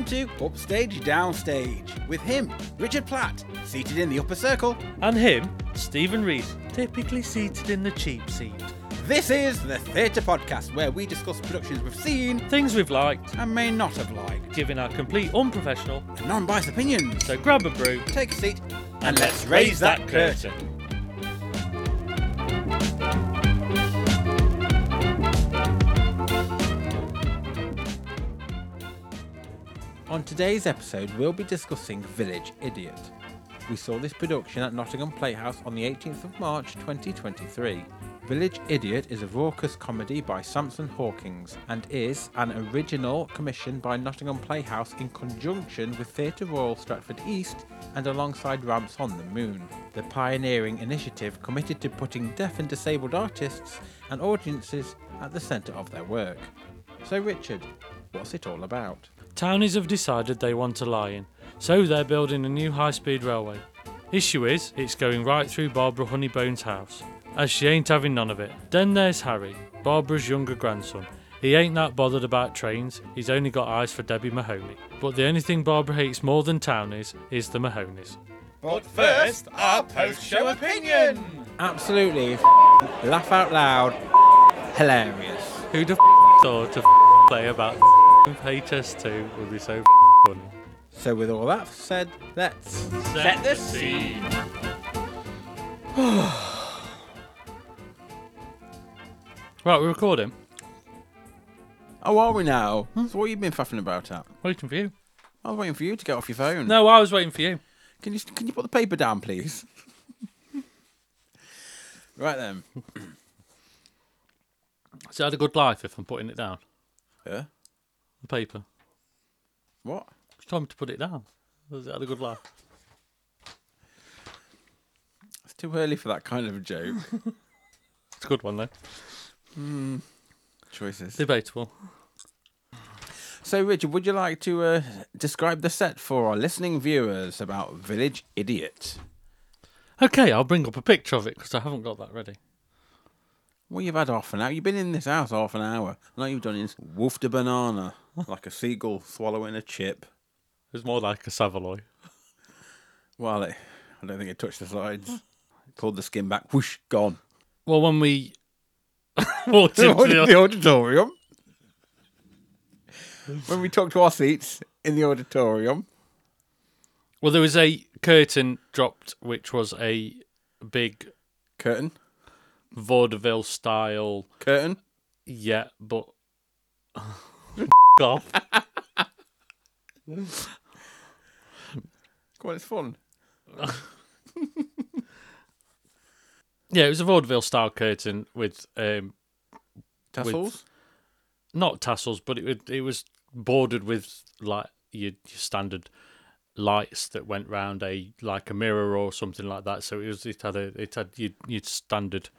welcome to Upstage Downstage with him, Richard Platt, seated in the upper circle. And him, Stephen Rees, typically seated in the cheap seat. This is the Theatre Podcast, where we discuss productions we've seen Things we've liked, and may not have liked, giving our complete unprofessional. and non biased opinions. So grab a brew take a seat and let's raise that curtain. On today's episode, we'll be discussing Village Idiot. We saw this production at Nottingham Playhouse on the 18th of March 2023. Village Idiot is a raucous comedy by Samson Hawkins and is an original commission by Nottingham Playhouse in conjunction with Theatre Royal Stratford East and alongside Ramps on the Moon, the pioneering initiative committed to putting deaf and disabled artists and audiences at the centre of their work. So, Richard, what's it all about? Townies have decided they want a lion, so they're building a new high speed railway. Issue is, it's going right through Barbara Honeybone's house, as she ain't having none of it. Then there's Harry, Barbara's younger grandson. He ain't that bothered about trains, he's only got eyes for Debbie Mahoney. But the only thing Barbara hates more than Townies is the Mahoneys. But first, our post-show opinion. Absolutely, laugh out loud, hilarious. Who'd have thought to play about HS2 would be so funny? So, with all that said, let's Set the scene. right, we're recording. Oh, are we now? So, what have you been faffing about at? Waiting for you. I was waiting for you to get off your phone. No, I was waiting for you. Can you can you put the paper down, please? right then. So I had a good life if I'm putting it down. Yeah. The paper. What? It's time to put it down. Has it had a good laugh? It's too early for that kind of a joke. It's a good one though. Choices. Debatable. So, Richard, would you like to uh, describe the set for our listening viewers about Village Idiot? Okay, I'll bring up a picture of it because I haven't got that ready. Well, you've had half an hour. You've been in this house half an hour. And all you've done is wolfed a banana like a seagull swallowing a chip. It's more like a Savoy. Well, it, I don't think it touched the sides. It pulled the skin back. Whoosh, gone. Well, when we walked into the the, auditorium. when we took to our seats in the auditorium. well, there was a curtain dropped, which was a big Curtain. vaudeville style. Curtain. Yeah, but off. On, it's fun. Yeah, it was a vaudeville style curtain with um, Tassels. not tassels, but it would- it was bordered with like your, your standard lights that went round a like a mirror or something like that. So it was it had a it had your, your standard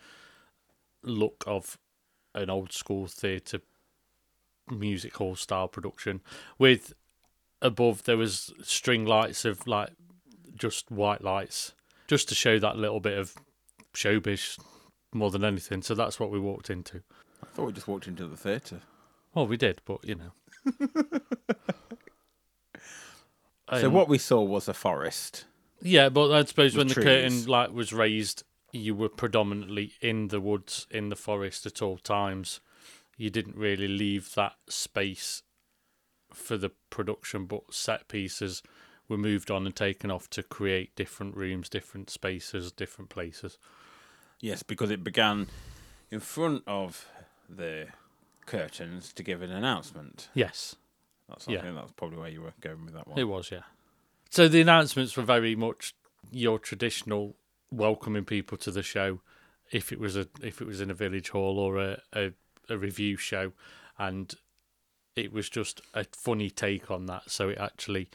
look of an old school theatre music hall style production with above there was string lights of like just white lights just to show that little bit of showbiz more than anything so that's what we walked into I thought we just walked into the theatre. well we did but you know So Um, what we saw was a forest. Yeah, but I suppose when the trees. curtain like was raised, you were predominantly in the woods, in the forest at all times. You didn't really leave that space for the production, but set pieces were moved on and taken off to create different rooms, different spaces, different places. Yes, because it began in front of the curtains to give an announcement. Yes, That's I Yeah. think that's probably where you were going with that one. it was. Yeah. So the announcements were very much your traditional welcoming people to the show. If it was a if it was in a village hall or a, a, a revue show, and it was just a funny take on that. So it actually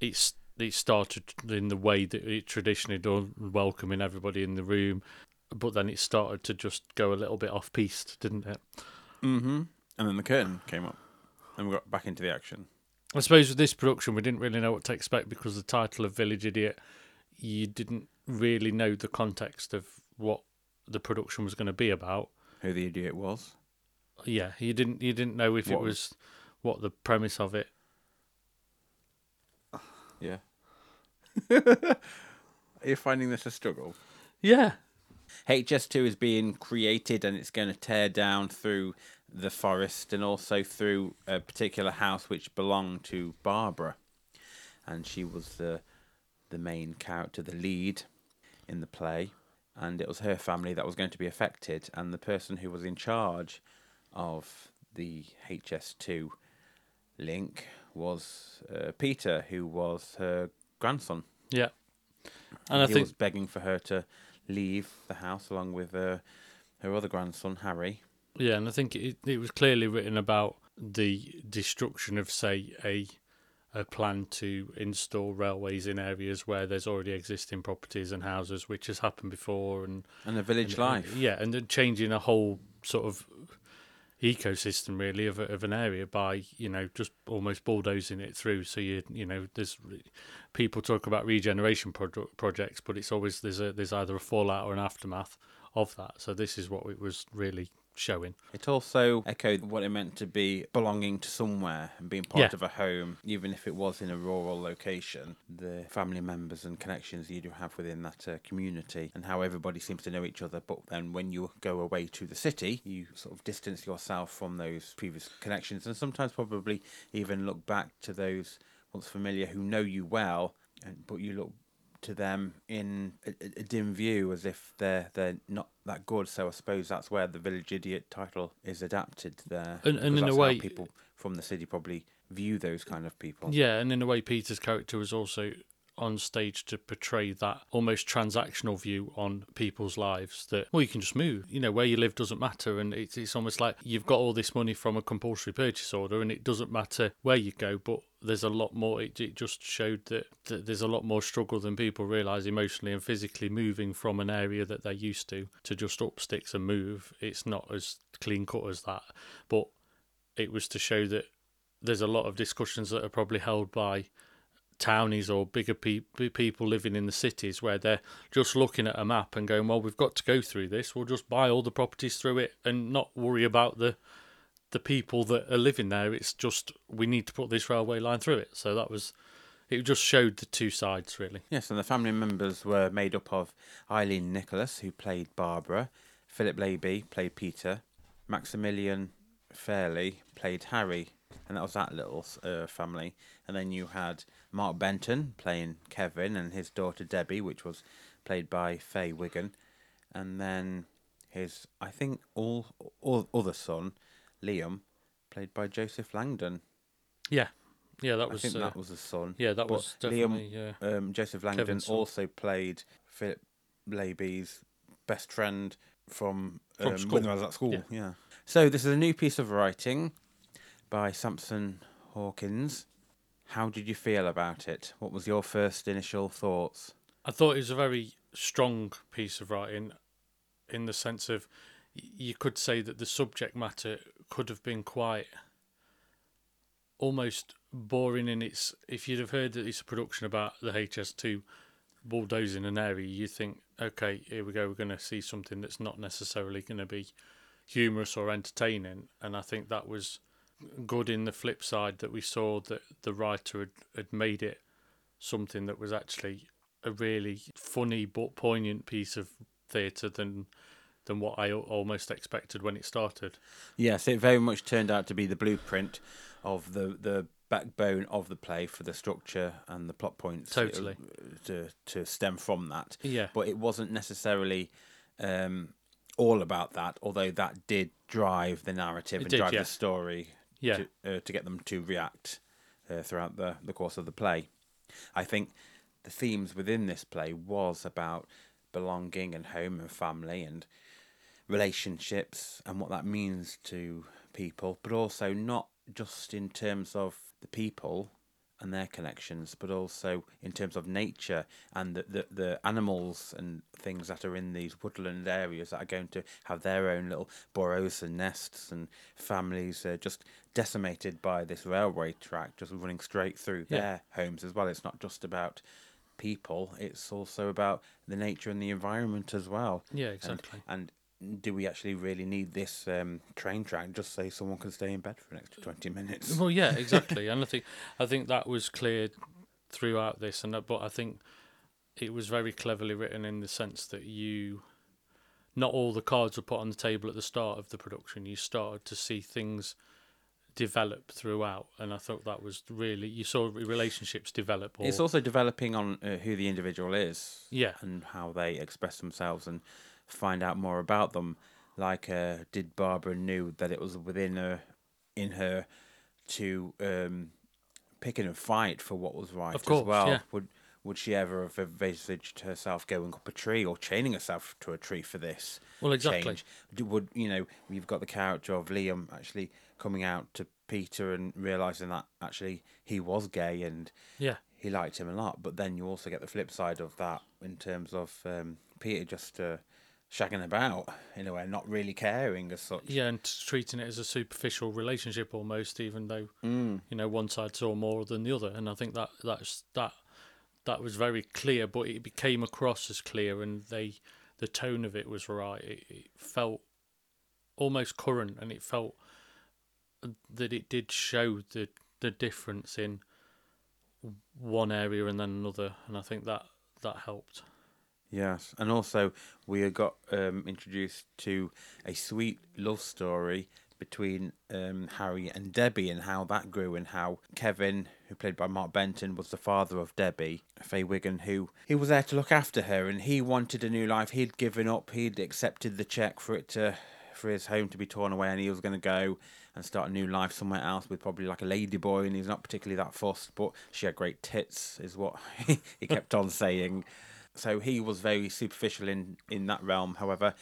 it's it started in the way that it traditionally done, welcoming everybody in the room, but then it started to just go a little bit off piste, didn't it? Mm-hmm. And then the curtain came up, and we got back into the action. I suppose with this production, we didn't really know what to expect because the title of Village Idiot, you didn't really know the context of what the production was going to be about. Who the idiot was? Yeah, you didn't you didn't know if it What- was what the premise of it Yeah. Are you finding this a struggle? Yeah, HS2 is being created and it's going to tear down through the forest and also through a particular house which belonged to Barbara. And she was the the main character, the lead in the play. And it was her family that was going to be affected. And the person who was in charge of the HS2 link was uh, Peter, who was her grandson. yeah. And I think. he think was begging for her to leave the house along with uh, her other grandson, Harry. Yeah, and I think it, it was clearly written about the destruction of, say, a a plan to install railways in areas where there's already existing properties and houses, which has happened before, and And a village life. Yeah, and then changing a whole sort of ecosystem really of of an area by you know just almost bulldozing it through. So you you know there's people talk about regeneration produ- projects, but it's always there's a there's either a fallout or an aftermath of that. So this is what it was really showing. It also echoed what it meant to be belonging to somewhere and being part Yeah. of a home, even if it was in a rural location. The family members and connections you do have within that uh, community, and how everybody seems to know each other. But then when you go away to the city, you sort of distance yourself from those previous connections, and sometimes probably even look back to those once familiar who know you well, and but you look to them in a, a- dim view as if they're they're not that good. So I suppose that's where the village idiot title is adapted there. And- and in a way- people from the city probably view those kind of people. Yeah, and in a way, Peter's character was also on stage to portray that almost transactional view on people's lives that well you can just move. You know where you live doesn't matter. And it's, it's almost like you've got all this money from a compulsory purchase order and it doesn't matter where you go but there's a lot more. It, it just showed that, that there's a lot more struggle than people realize emotionally and physically moving from an area that they're used to to just up sticks and move. It's not as clean cut as that. But it was to show that there's a lot of discussions that are probably held by townies or bigger pe- pe- people living in the cities where they're just looking at a map and going, well, we've got to go through this. We'll just buy all the properties through it and not worry about the the people that are living there. It's just we need to put this railway line through it. So that was it. Just showed the two sides really. Yes, and the family members were made up of Eileen Nicholas, who played Barbara, Philip Labey played Peter, Maximilian Fairley played Harry, and that was that little uh, family. And then you had Mark Benton playing Kevin and his daughter Debbie, which was played by Faye Wiggan, and then his, I think, all, all other son, Liam, played by Joseph Langdon. Yeah, yeah, that was. I think uh, that was the son. yeah, that but was Liam- definitely yeah. um, Joseph Langdon Kevin's also played Philip Labey's best friend from, From um, school. when I was at school. Yeah. Yeah. So this is a new piece of writing by Samson Hawkins. How did you feel about it? What was your first initial thoughts? I thought it was a very strong piece of writing in the sense of you could say that the subject matter could have been quite almost boring in its if you'd have heard that it's a production about the HS2 bulldozing an area you think okay here we go we're going to see something that's not necessarily going to be humorous or entertaining and I think that was good in the flip side that we saw that the writer had, had made it something that was actually a really funny but poignant piece of theatre than than what I almost expected when it started. Yes, it very much turned out to be the blueprint of the the backbone of the play for the structure and the plot points. uh, Totally. To to stem from that. Yeah, but it wasn't necessarily um, all about that. Although that did drive the narrative It and did, drive yeah. the story yeah, to, uh, to get them to react uh, throughout the the course of the play. I think the themes within this play was about belonging and home and family and relationships and what that means to people, but also not just in terms of the people and their connections, but also in terms of nature and the, the, the animals and things that are in these woodland areas that are going to have their own little burrows and nests and families uh, just decimated by this railway track just running straight through Yeah. their homes as well. It's not just about people, it's also about the nature and the environment as well. yeah, And- exactly. And, do we actually really need this um, train track just so someone can stay in bed for an extra 20 minutes? Well, yeah, exactly. and I think I think that was clear throughout this, and but I think it was very cleverly written in the sense that you, not all the cards were put on the table at the start of the production. You started to see things develop throughout, and I thought that was really you saw relationships develop. Or, It's also developing on uh, who the individual is. Yeah. And how they express themselves and find out more about them. Like, uh, did Barbara knew that it was within her, in her, to um, pick and fight for what was right Of course, as well. yeah. Would would she ever have envisaged herself going up a tree or chaining herself to a tree for this? Well, exactly. change? Would you know? You've got the character of Liam actually coming out to Peter and realizing that actually he was gay and yeah, he liked him a lot. But then you also get the flip side of that in terms of um, Peter just uh, shagging about in a way, not really caring as such. yeah, and treating it as a superficial relationship almost, even though hmm. you know one side saw more than the other, and I think that that's that that was very clear, but it became across as clear, and they the tone of it was right. It, it felt almost current, and it felt that it did show the the difference in one area and then another, and I think that that helped. Yes, and also we got um, introduced to a sweet love story between um, Harry and Debbie, and how that grew, and how Kevin, who played by Mark Benton, was the father of Debbie, Faye Wiggan, who he was there to look after her, and he wanted a new life. He'd given up. He'd accepted the check for it to, for his home to be torn away, and he was going to go and start a new life somewhere else with probably like a lady boy, and he's not particularly that fussed, but she had great tits, is what he kept on saying. So he was very superficial in, in that realm. However,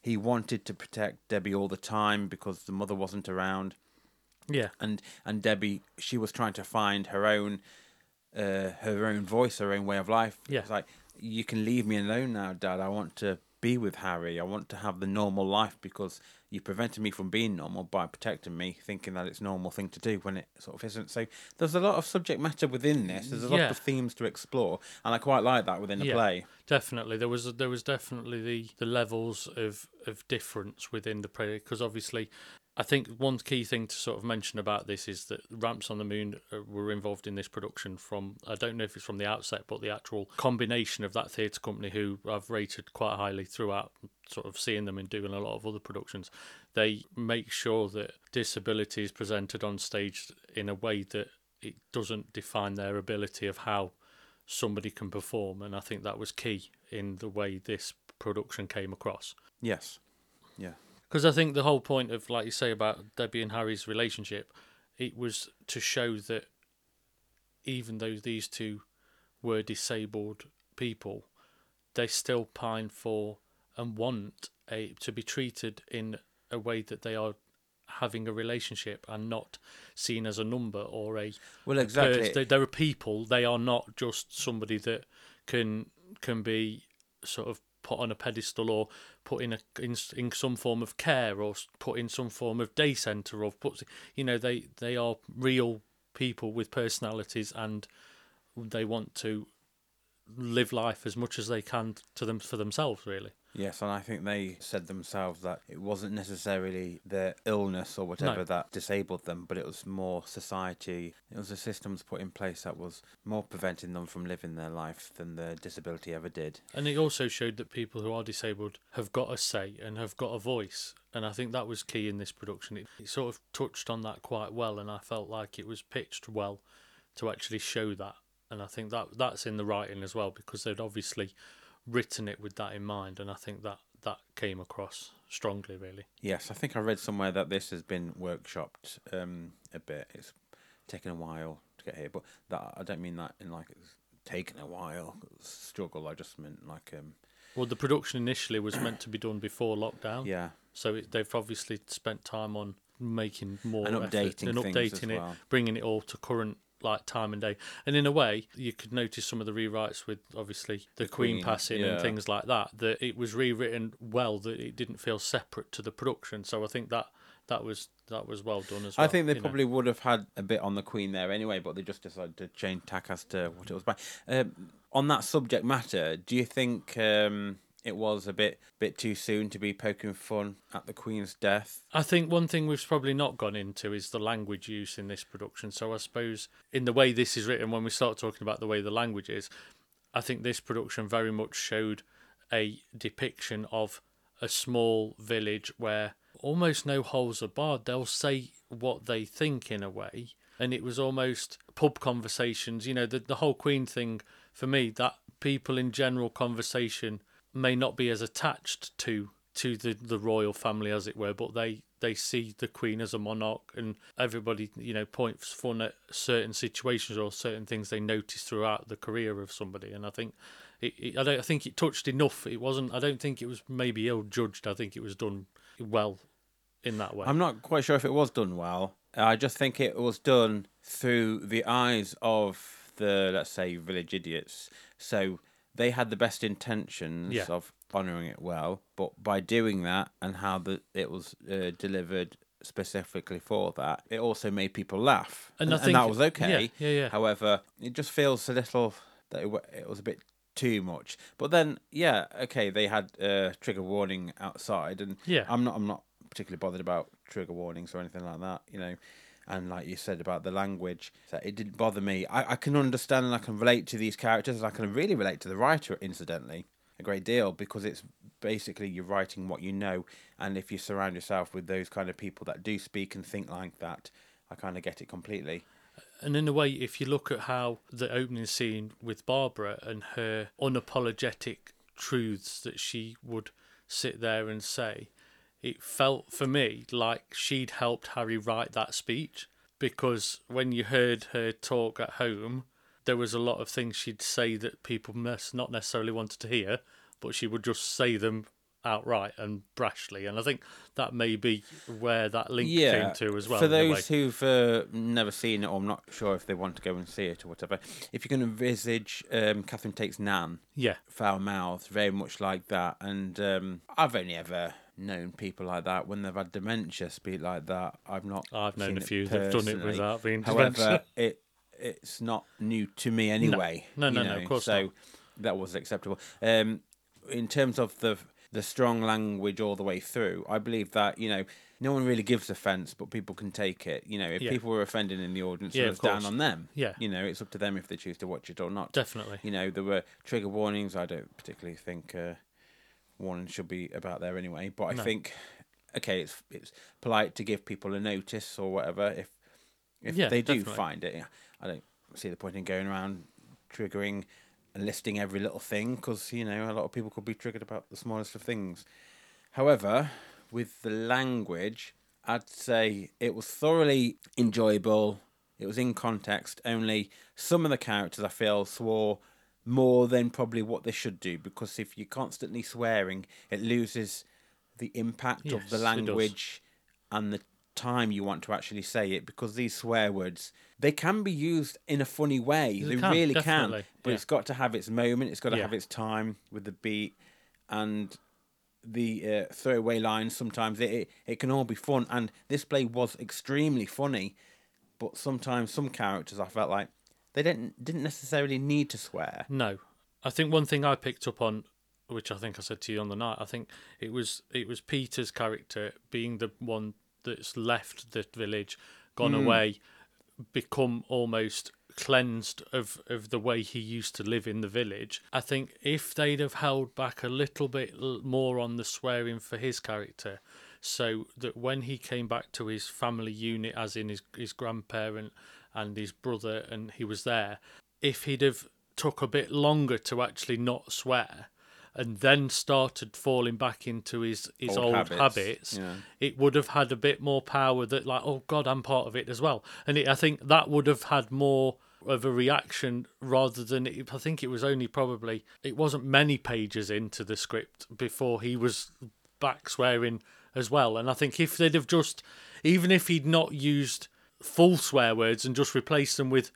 he wanted to protect Debbie all the time because the mother wasn't around, Yeah, and and Debbie she was trying to find her own uh, her own voice, her own way of life. Yeah. It's like you can leave me alone now, Dad. I want to be with Harry. I want to have the normal life because you prevented me from being normal by protecting me, thinking that it's a normal thing to do when it sort of isn't. So there's a lot of subject matter within this. There's a lot Yeah. of themes to explore, and I quite like that within the Yeah. play. Definitely, there was there was definitely the, the levels of, of difference within the play because obviously, I think one key thing to sort of mention about this is that Ramps on the Moon uh, were involved in this production from I don't know if it's from the outset, but the actual combination of that theatre company who I've rated quite highly throughout, sort of seeing them and doing a lot of other productions, they make sure that disability is presented on stage in a way that it doesn't define their ability of how somebody can perform, and I think that was key in the way this production came across. Yes. Yeah. Because I think the whole point of, like you say, about Debbie and Harry's relationship, it was to show that even though these two were disabled people, they still pine for and want a to be treated in a way that they are having a relationship and not seen as a number or a Well, exactly. they, they're a people. They are not just somebody that can can be sort of put on a pedestal or put in a in, in some form of care or put in some form of day center or put you know they they are real people with personalities and they want to live life as much as they can to them for themselves really Yes, and I think they said themselves that it wasn't necessarily their illness or whatever No. that disabled them, but it was more society. It was the systems put in place that was more preventing them from living their life than the disability ever did. And it also showed that people who are disabled have got a say and have got a voice. And I think that was key in this production. It, it sort of touched on that quite well, and I felt like it was pitched well to actually show that. And I think that that's in the writing as well because they'd obviously written it with that in mind, and I think that that came across strongly, really. Yes, I think I read somewhere that this has been workshopped um, a bit. It's taken a while to get here, but that I don't mean that in like it's taken a while struggle. I just meant like um, Well, the production initially was meant to be done before lockdown, yeah, so it, they've obviously spent time on making more And effort updating and things updating it, well. bringing it all to current like time and day. And in a way, you could notice some of the rewrites with obviously the, Queen, Queen, passing yeah. and things like that. That it was rewritten well. That it didn't feel separate to the production. So I think that that was that was well done as well. I think they you know. probably would have had a bit on the Queen there anyway, but they just decided to change tack as to what it was by. Um, on that subject matter, do you think um, it was a bit bit too soon to be poking fun at the Queen's death. I think one thing we've probably not gone into is the language use in this production. So I suppose in the way this is written, when we start talking about the way the language is, I think this production very much showed a depiction of a small village where almost no holes are barred. They'll say what they think in a way. And it was almost pub conversations, you know, the, the whole Queen thing for me, that people in general conversation may not be as attached to to the, the royal family as it were, but they, they see the Queen as a monarch and everybody, you know, points fun at certain situations or certain things they notice throughout the career of somebody. And I think it, it, I don't I think it touched enough. It wasn't I don't think it was maybe ill judged. I think it was done well in that way. I'm not quite sure if it was done well. I just think it was done through the eyes of the, let's say, village idiots. So they had the best intentions Yeah. of honouring it well, but by doing that and how the, it was uh, delivered specifically for that, it also made people laugh. And I that was okay. yeah, yeah, yeah. However, it just feels a little that it, it was a bit too much. But then, yeah, okay, they had uh, trigger warning outside, and Yeah. I'm not I'm not particularly bothered about trigger warnings or anything like that, you know. And like you said about the language, that it didn't bother me. I, I can understand and I can relate to these characters, and I can really relate to the writer, incidentally, a great deal because it's basically you're writing what you know, and if you surround yourself with those kind of people that do speak and think like that, I kind of get it completely. And in a way, if you look at how the opening scene with Barbara and her unapologetic truths that she would sit there and say, it felt for me like she'd helped Harry write that speech because when you heard her talk at home, there was a lot of things she'd say that people must not necessarily wanted to hear, but she would just say them outright and brashly. And I think that may be where that link came to as well. For in a way. those who've uh, never seen it, or I'm not sure if they want to go and see it or whatever, if you can envisage um, Catherine Tate's Nan, yeah, foul mouthed, very much like that. And um, I've only ever known people like that when they've had dementia speak like that. I've not. I've known a few that've done it without being However, dementia. it it's not new to me anyway. No, no, you no, of course So not. that was acceptable. Um, in terms of the the strong language all the way through, I believe that you know no one really gives offence, but people can take it. You know, if Yeah. people were offended in the audience, Yeah, of it's down on them. Yeah. you know, it's up to them if they choose to watch it or not. Definitely. You know, there were trigger warnings. I don't particularly think uh, warnings should be about there anyway. But I No. think, okay, it's it's polite to give people a notice or whatever if if Yeah, they do definitely. find it. I don't see the point in going around triggering and listing every little thing because you know a lot of people could be triggered about the smallest of things. However, with the language, I'd say it was thoroughly enjoyable. It was in context. Only some of the characters I feel swore more than probably what they should do because if you're constantly swearing, it loses the impact of the language and the time you want to actually say it because these swear words they can be used in a funny way. They they, can, really can. but yeah. it's got to have its moment it's got to Yeah. have its time with the beat and the uh, throwaway lines sometimes. It, it it can all be fun and this play was extremely funny but sometimes some characters i felt like they didn't didn't necessarily need to swear. No, I think one thing I picked up on, which I think I said to you on the night, I think it was it was Peter's character being the one that's left the village, gone hmm. away, become almost cleansed of of the way he used to live in the village. I think if they'd have held back a little bit more on the swearing for his character, so that when he came back to his family unit, as in his his grandparent and his brother, and he was there, if he'd have took a bit longer to actually not swear, and then started falling back into his his Old old, habits, habits, yeah. it would have had a bit more power. That like, oh God, I'm part of it as well, and it, I think that would have had more of a reaction rather than it, I think it was only probably it wasn't many pages into the script before he was back swearing as well. And I think if they'd have just, even if he'd not used full swear words and just replace them with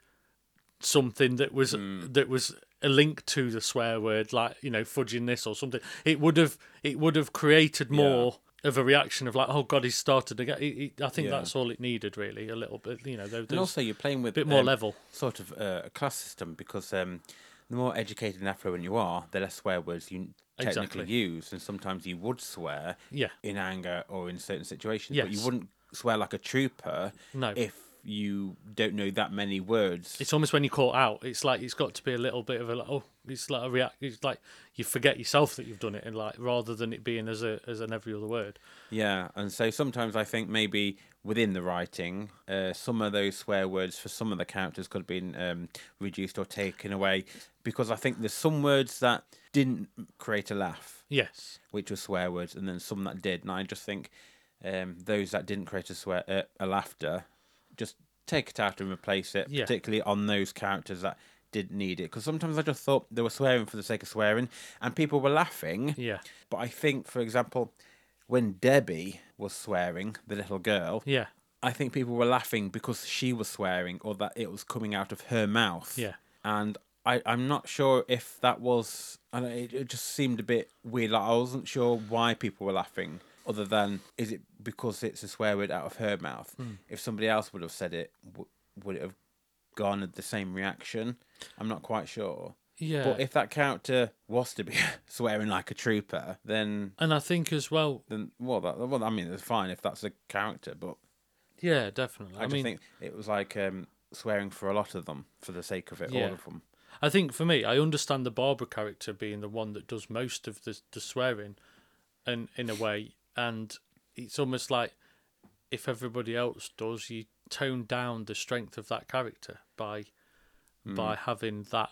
something that was that was a link to the swear word, like you know fudging this or something, it would have it would have created more. Of a reaction of like, oh god, he's started again. It, it, I think Yeah. that's all it needed, really. A little bit, you know. There, and also you're playing with a bit more um, level. sort of uh, a class system because um, the more educated and affluent you are, the less swear words you technically Exactly. used, and sometimes you would swear Yeah. in anger or in certain situations, but you wouldn't swear like a trooper No. if you don't know that many words. It's almost when you call out. It's like it's got to be a little bit of a like, oh, it's like a react. It's like you forget yourself that you've done it, and like rather than it being as a as an every other word. Yeah, and so sometimes I think maybe within the writing, uh, some of those swear words for some of the characters could have been um, reduced or taken away because I think there's some words that didn't create a laugh, Yes. which were swear words, and then some that did. And I just think um, those that didn't create a swear uh, a laughter, just take it out and replace it, Yeah. particularly on those characters that didn't need it. Because sometimes I just thought they were swearing for the sake of swearing, and people were laughing. Yeah. But I think, for example, when Debbie was swearing, the little girl, Yeah. I think people were laughing because she was swearing or that it was coming out of her mouth. Yeah. And I, I'm not sure if that was. I don't, it, it just seemed a bit weird. Like I wasn't sure why people were laughing, other than is it because it's a swear word out of her mouth? Hmm. If somebody else would have said it, w- would it have garnered the same reaction? I'm not quite sure. Yeah. But if that character was to be swearing like a trooper, then and I think as well. then well, that, well, I mean, it's fine if that's a character, but Yeah, definitely. I, I, just mean, think it was like um, swearing for a lot of them for the sake of it, Yeah. all of them. I think for me, I understand the Barbara character being the one that does most of the the swearing, and in a way, and it's almost like if everybody else does, you tone down the strength of that character by hmm. by having that.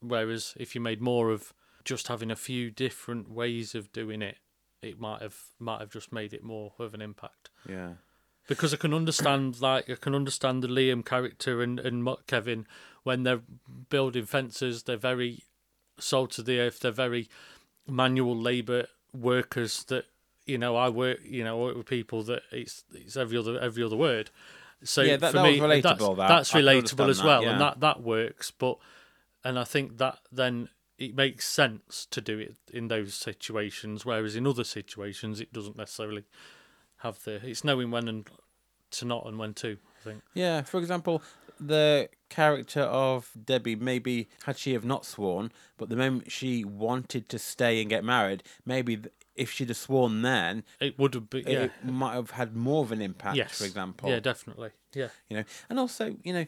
Whereas if you made more of just having a few different ways of doing it, it might have might have just made it more of an impact Yeah, because I can understand like I can understand the Liam character and and Kevin when they're building fences. They're very salt of the earth. They're very manual labour workers. That you know, I work. You know, work with people that it's it's every other every other word. So Yeah, that- for that me, relatable, that's, that. that's relatable as that, well, yeah. and that that works. But and I think that then it makes sense to do it in those situations, whereas in other situations it doesn't necessarily have the. It's knowing when and to not and when to. I think. yeah. For example, the character of Debbie, maybe had she have not sworn, but the moment she wanted to stay and get married, maybe if she'd have sworn then, It would have been. Yeah. it might have had more of an impact. yes. For example, Yeah, definitely. Yeah. you know and also you know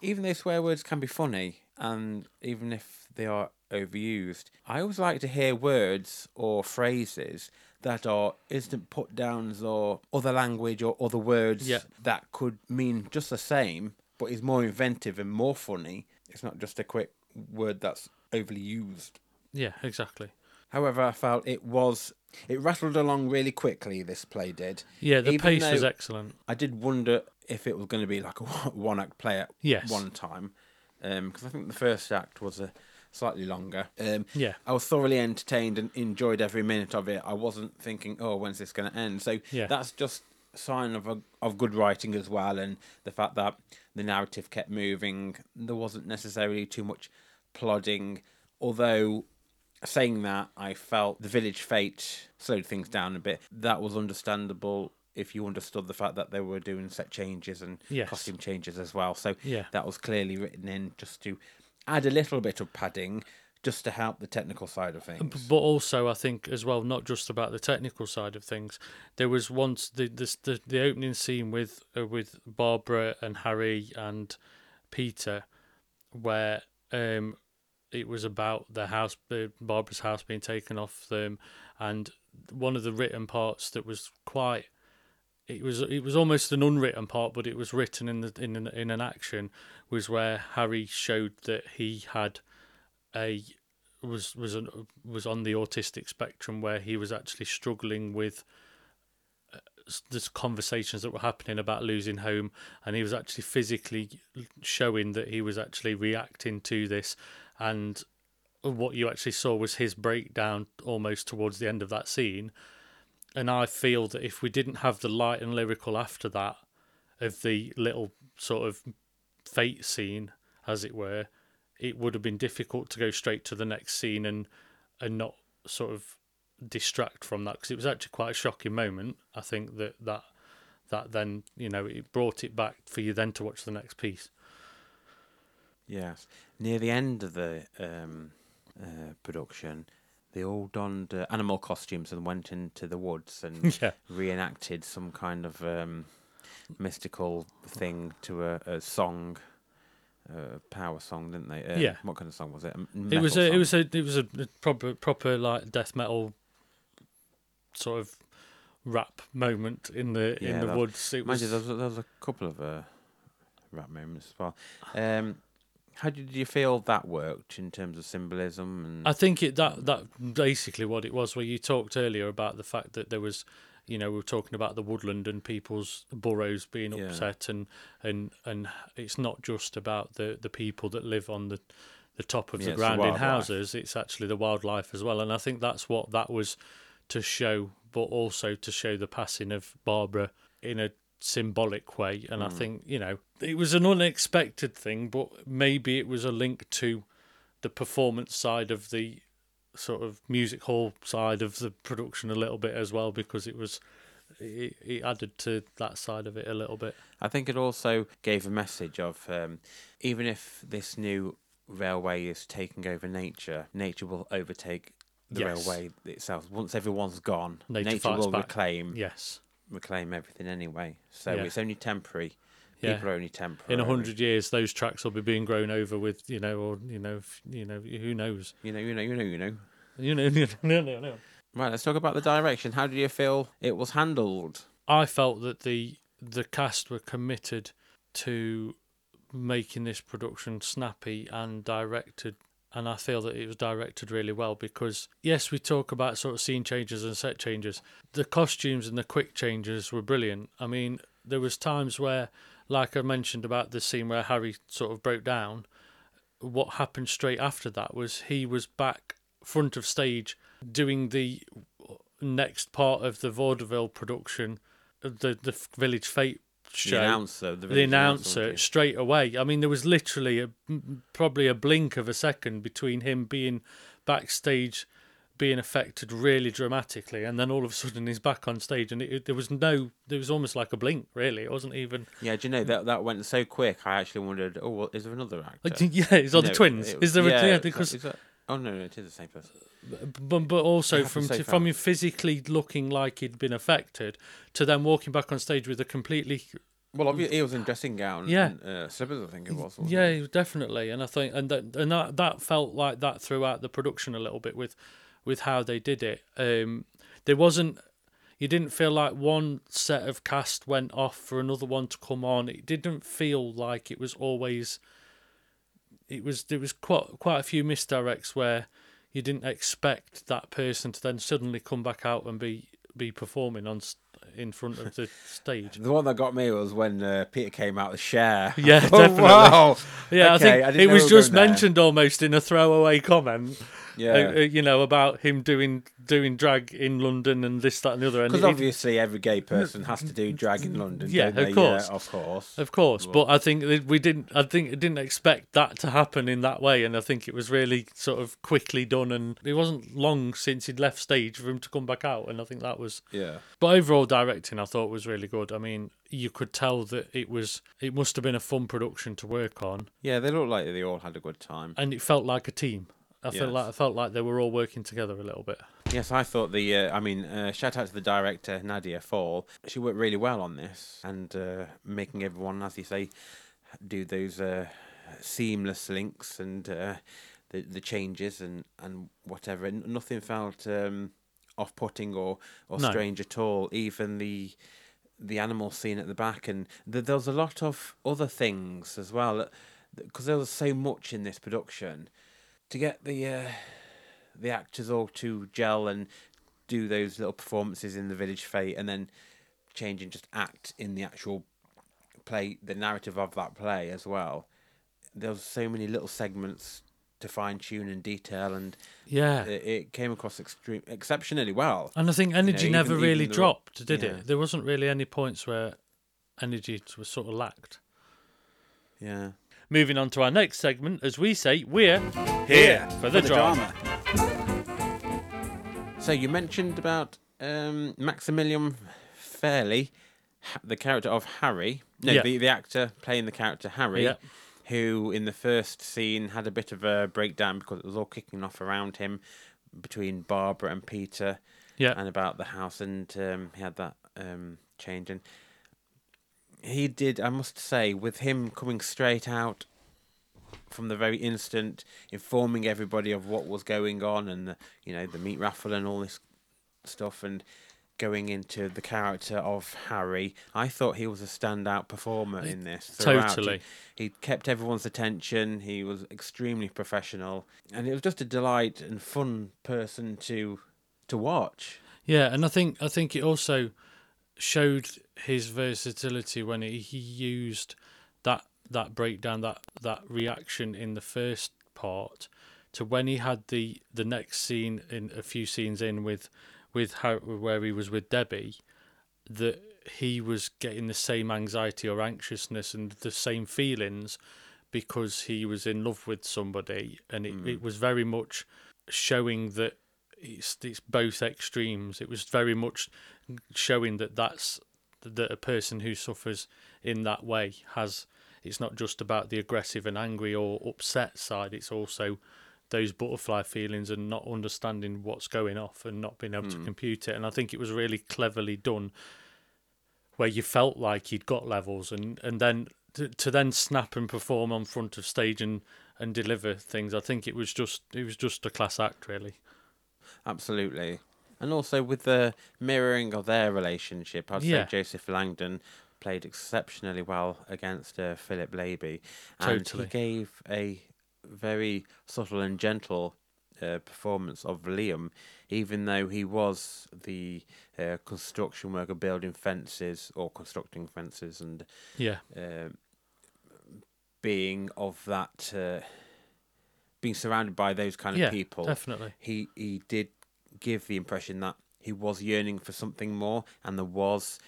even though swear words can be funny and even if they are overused i always like to hear words or phrases that are instant put downs or other language or other words Yeah. that could mean just the same but is more inventive and more funny it's not just a quick word that's overly used Yeah. Exactly. however i felt it was it rattled along really quickly this play did Yeah. The Even pace was excellent. I did wonder if it was going to be like a one act play at Yes. one time, because I think the first act was a slightly longer. Um, Yeah. I was thoroughly entertained and enjoyed every minute of it. I wasn't thinking, "Oh, when's this going to end?" So Yeah. that's just sign of a, of good writing as well, and the fact that the narrative kept moving. There wasn't necessarily too much plodding, although saying that, I felt the village fete slowed things down a bit. That was understandable if you understood the fact that they were doing set changes and Yes. costume changes as well. So Yeah. that was clearly written in just to add a little bit of padding, just to help the technical side of things. But also, I think as well, not just about the technical side of things. There was once the the the, the opening scene with uh, with Barbara and Harry and Peter, where um, it was about the house, Barbara's house being taken off them, and one of the written parts that was quite. It was it was almost an unwritten part, but it was written in the in an, in an action was where Harry showed that he had a was was an, was on the autistic spectrum where he was actually struggling with uh, s- the conversations that were happening about losing home and he was actually physically showing that he was actually reacting to this and what you actually saw was his breakdown almost towards the end of that scene and I feel that if we didn't have the light and lyrical after that of the little sort of fete scene as it were it would have been difficult to go straight to the next scene and and not sort of distract from that because it was actually quite a shocking moment. I think that that that then you know it brought it back for you then to watch the next piece. Yes. Near the end of the um, uh, production, they all donned uh, animal costumes and went into the woods and Yeah. reenacted some kind of um, mystical thing to a, a song, a power song, didn't they? Uh, Yeah. What kind of song was it? A It was a, it was a, it was a proper, proper like death metal sort of rap moment in the Yeah, in the woods. It Mind was, you, there was, there was a couple of uh, rap moments as well. Um, how did you feel that worked in terms of symbolism? And I think it that that basically what it was. Where you talked earlier about the fact that there was, you know, we were talking about the woodland and people's burrows being Yeah. upset, and and and it's not just about the the people that live on the the top of Yeah, the it's the ground in houses. It's actually the wildlife as well, and I think that's what that was to show, but also to show the passing of Barbara in a symbolic way. And I Mm. think you know it was an unexpected thing, but maybe it was a link to the performance side of the sort of music hall side of the production a little bit as well because it was it, it added to that side of it a little bit. I think it also gave a message of um, even if this new railway is taking over nature, nature will overtake the Yes. railway itself. Once everyone's gone, Nature nature, will back. reclaim Yes. Reclaim everything anyway. So Yeah. it's only temporary. Yeah. People are only temporary. In a hundred years, those tracks will be being grown over with, you know, or you know, f- you know, who knows? You know, you know, you know, you know. You know, no, no, no, no. Right, let's talk about the direction. How did you feel it was handled? I felt that the the cast were committed to making this production snappy and directed and I feel that it was directed really well because yes we talk about sort of scene changes and set changes. The costumes and the quick changes were brilliant. I mean there was times where like I mentioned about the scene where Harry sort of broke down what happened straight after that was he was back front of stage doing the next part of the vaudeville production the the Village Fete show The announcer, the, the village announcer straight away. I mean, there was literally a probably a blink of a second between him being backstage, being affected really dramatically, and then all of a sudden he's back on stage, and it, it- there was no, there was almost like a blink. Really, it wasn't even. Yeah, do you know that that went so quick? I actually wondered, oh, well, is there another actor? Like, yeah, it's all the twins. it- Is there? yeah, a, yeah, because is oh no, no, it is the same person. but, but also from to, from him physically looking like he'd been affected to then walking back on stage with a completely Well, obviously, he was in dressing gown. Yeah. and, uh, slippers, I think it was. Yeah, it? definitely, and I think and that and that that felt like that throughout the production a little bit with with how they did it. Um, there wasn't you didn't feel like one set of cast went off for another one to come on. It didn't feel like it was always. It was there was quite quite a few misdirects where you didn't expect that person to then suddenly come back out and be be performing on in front of the stage. The one that got me was when uh, Peter came out of the share. Yeah, oh, definitely. Wow. Yeah, Okay, I I think it was just going there. mentioned almost in a throwaway comment. Yeah. uh, uh, you know about him doing doing drag in London and this that and the other. Because obviously every gay person has to do drag in London. Yeah, don't of they? course. Yeah, of course. Of course, but I think we didn't. I think it didn't expect that to happen in that way, and I think it was really sort of quickly done. And it wasn't long since he'd left stage for him to come back out, and I think that was. Yeah. But overall directing, I thought was really good. I mean, you could tell that it was. It must have been a fun production to work on, Yeah, they looked like they all had a good time. and it felt like a team. I felt like I felt like they were all working together a little bit. Yes, I thought the. Uh, I mean, uh, shout out to the director Nadia Fall. She worked really well on this and uh, making everyone, as you say, do those uh, seamless links and uh, the the changes and and whatever. And nothing felt um, off putting or or No. strange at all. Even the the animal scene at the back and th- there was a lot of other things as well because there was so much in this production to get the uh, the actors all to gel and do those little performances in the village fete and then change and just act in the actual play the narrative of that play as well there was so many little segments to fine tune and detail and Yeah. it, it came across extreme exceptionally well And I think energy even- never really even the- dropped, did yeah. it? There wasn't really any points where energy was sort of lacked. yeah Moving on to our next segment, as we say, we're Here for the drama. So you mentioned about um, Maximilian Fairley, ha- the character of Harry. No, Yeah. the, the actor playing the character Harry, Yeah. Who in the first scene had a bit of a breakdown because it was all kicking off around him. between Barbara and Peter Yeah. and about the house, and um, he had that um, change. And he did, I must say, with him coming straight out from the very instant, informing everybody of what was going on, and the, you know the meat raffle and all this stuff, and going into the character of Harry, I thought he was a standout performer in this. throughout. Totally. He, he kept everyone's attention. He was extremely professional, and it was just a delight and fun person to to watch. Yeah, and I think I think it also showed his versatility when he, he used that that breakdown that that reaction in the first part to when he had the the next scene in a few scenes in with with how where he was with Debbie that he was getting the same anxiety or anxiousness and the same feelings because he was in love with somebody and it, it mm. was very much showing that it's it's both extremes. It was very much showing that that's that a person who suffers in that way has. It's not just about the aggressive and angry or upset side. It's also those butterfly feelings and not understanding what's going off and not being able to compute it. And I think it was really cleverly done, where you felt like he'd got levels and and then to, to then snap and perform on front of stage and and deliver things. I think it was just it was just a class act really. Absolutely. And also with the mirroring of their relationship, I'd Yeah. say Joseph Langdon played exceptionally well against uh, Philip Labey. And Totally. he gave a very subtle and gentle uh, performance of Liam, even though he was the uh, construction worker building fences or constructing fences and Yeah. um being of that, uh, being surrounded by those kind of yeah, people definitely. he he did give the impression that he was yearning for something more and there was